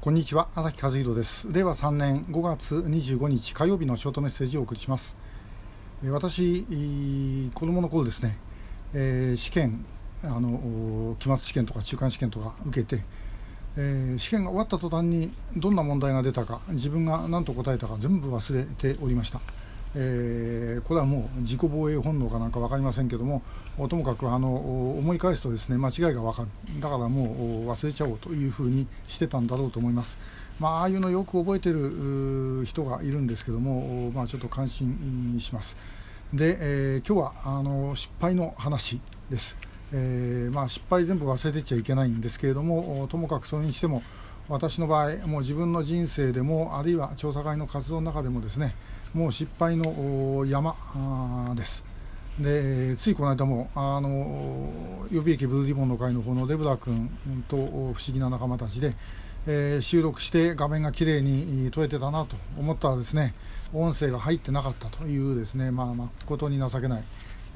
こんにちは荒木和弘です。令和3年5月25日火曜日のショートメッセージをお送りします。私子供の頃ですね、えー、試験あの期末試験とか中間試験とか受けて、えー、試験が終わった途端にどんな問題が出たか自分が何と答えたか全部忘れておりました。えー、これはもう自己防衛本能かなんか分かりませんけどもともかくあの思い返すとですね間違いが分かる。だからもう忘れちゃおうというふうにしてたんだろうと思います、まあ、ああいうのよく覚えてる人がいるんですけども、まあ、ちょっと感心します。で、えー、今日はあの失敗の話です、えーまあ、失敗全部忘れてちゃいけないんですけれどもともかくそれにしても私の場合もう自分の人生でもあるいは調査会の活動の中でもですねもう失敗の山です。でついこの間もあの予備役ブルーリボンの会の方のデブラ君と不思議な仲間たちで、えー、収録して画面がきれいに撮れてたなと思ったらですね音声が入ってなかったというですねまあ誠に情けない、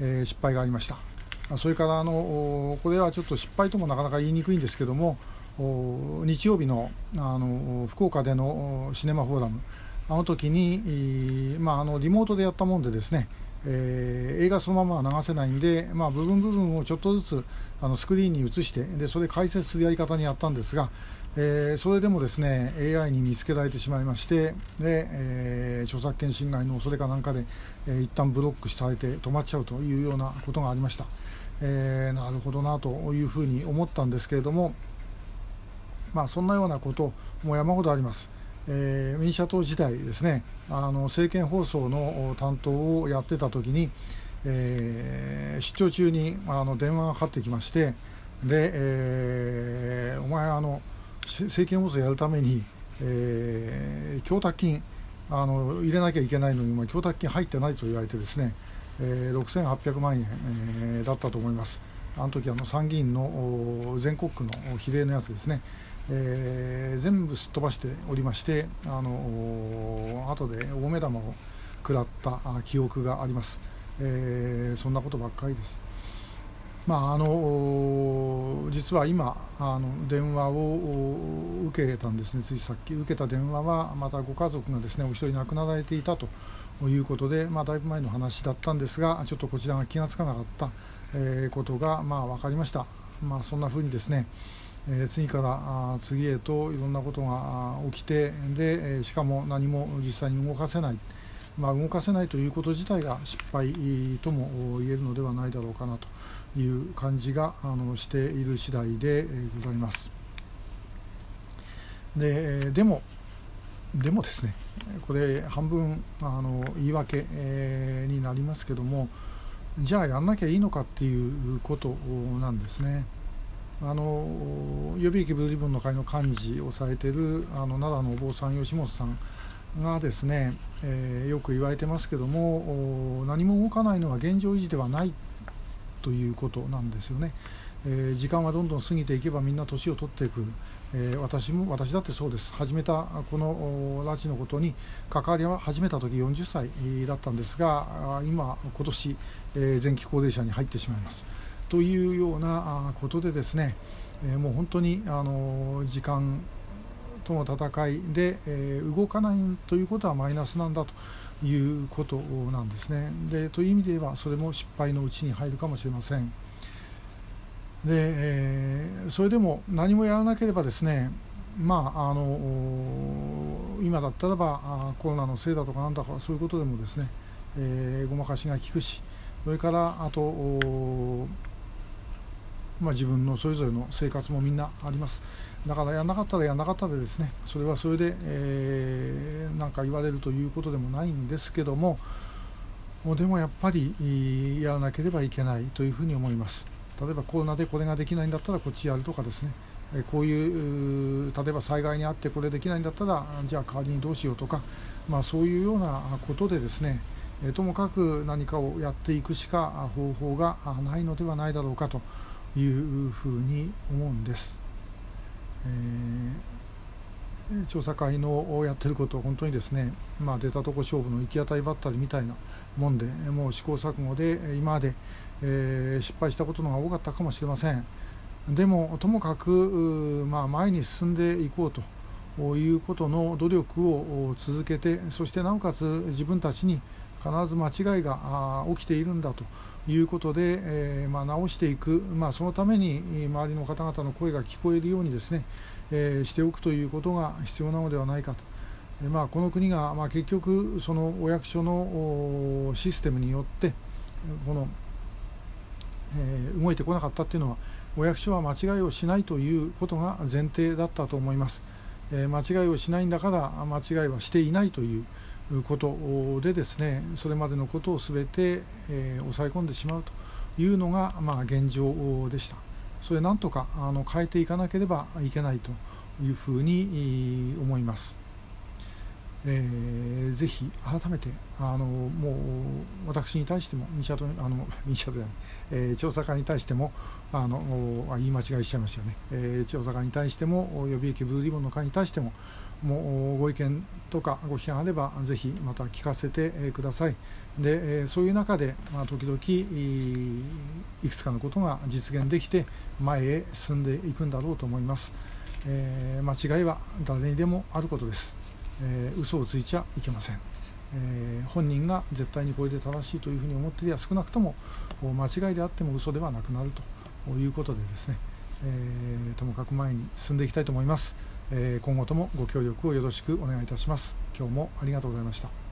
えー、失敗がありました。それからあのこれはちょっと失敗ともなかなか言いにくいんですけども日曜日のあの福岡でのシネマフォーラムあの時に、まあ、あのリモートでやったもんでですね、えー、映画そのまま流せないんで、まあ、部分部分をちょっとずつあのスクリーンに映してでそれ解説するやり方にやったんですが、えー、それでもですね AI に見つけられてしまいましてで、えー、著作権侵害の恐れかなんかで、えー、一旦ブロックされて止まっちゃうというようなことがありました、えー、なるほどなというふうに思ったんですけれどもまあ、そんなようなことも山ほどあります。えー、民社党時代ですねあの政見放送の担当をやってた時に、えー、出張中にあの電話がかかってきましてで、えー、お前あの政見放送やるために、えー、供託金あの入れなきゃいけないのに、まあ、供託金入ってないと言われてですね、えー、6800万円、えー、だったと思います。あの時あの参議院の全国区の比例のやつですね、えー、全部すっ飛ばしておりましてあの後で大目玉を食らった記憶があります、えー、そんなことばっかりです。まああの実は今あの電話を受けたんですね、ついさっき受けた電話はまたご家族がですねお一人亡くなられていたということで、まあ、だいぶ前の話だったんですがちょっとこちらが気が付かなかった、えー、ことがまあ分かりました。まあ、そんなふうにですねえ次から次へといろんなことが起きてでしかも何も実際に動かせない、まあ、動かせないということ自体が失敗とも言えるのではないだろうかなという感じがあのしている次第でございます。ででもでもですねこれ半分あの言い訳、になりますけどもじゃあやんなきゃいいのかっていうことなんですね。あの予備役ブルーリボンの会の幹事をされているあの奈良のお坊さん吉本さんがですね、えー、よく言われてますけども何も動かないのは現状維持ではないということなんですよね。えー、時間はどんどん過ぎていけばみんな年を取っていく、えー、私も私だってそうです始めたこの拉致のことに関わりは始めた時40歳だったんですが今今年、えー、前期高齢者に入ってしまいます。というようなことでですね、えもう本当にあの時間との戦いで、え動かないということはマイナスなんだということなんですね。でという意味で言えばそれも失敗のうちに入るかもしれません。で、えー、それでも何もやらなければですねまああの今だったらばコロナのせいだとかなんだかそういうことでもですね、えー、ごまかしが効くしそれからあとまあ、自分のそれぞれの生活もみんなあります。だからやんなかったらやんなかったでですねそれはそれで、えー、なんか言われるということでもないんですけどもでもやっぱりやらなければいけないというふうに思います。例えばコロナでこれができないんだったらこっちやるとかですね。こういう例えば災害にあってこれできないんだったらじゃあ代わりにどうしようとか、まあ、そういうようなことでですねともかく何かをやっていくしか方法がないのではないだろうかと。いうふうに思うんです。えー、調査会のやってることは本当にですね、まあ、出たとこ勝負の行き当たりばったりみたいなもんでもう試行錯誤で今まで、えー、失敗したことのが多かったかもしれませんでもともかく、まあ、前に進んでいこうということの努力を続けてそしてなおかつ自分たちに必ず間違いが起きているんだということで、えー、まあ、直していく、まあ、そのために周りの方々の声が聞こえるようにですね、えー、しておくということが必要なのではないかと。えー、まあ、この国が、まあ、結局そのお役所のシステムによってこの、え動いてこなかったっていうのはお役所は間違いをしないということが前提だったと思います。え間違いをしないんだから間違いはしていないということでですねそれまでのことをすべて、えー、抑え込んでしまうというのが、まあ、現状でした。それなんとかあの変えていかなければいけないというふうに思います。えー、ぜひ改めてあのもう私に対しても西とあの 西じゃない、えー、調査課に対してもあの言い間違いしちゃいましたよね、えー、調査課に対しても予備役ブルーリボンの課に対してももうご意見とかご批判あればぜひまた聞かせてください。でそういう中で、まあ、時々いくつかのことが実現できて前へ進んでいくんだろうと思います、えー、間違いは誰にでもあることです。えー、嘘をついちゃいけません、えー、本人が絶対にこれで正しいというふうに思っていや少なくとも間違いであっても嘘ではなくなるということでですね、えー、ともかく前に進んでいきたいと思います、えー、今後ともご協力をよろしくお願いいたします。今日もありがとうございました。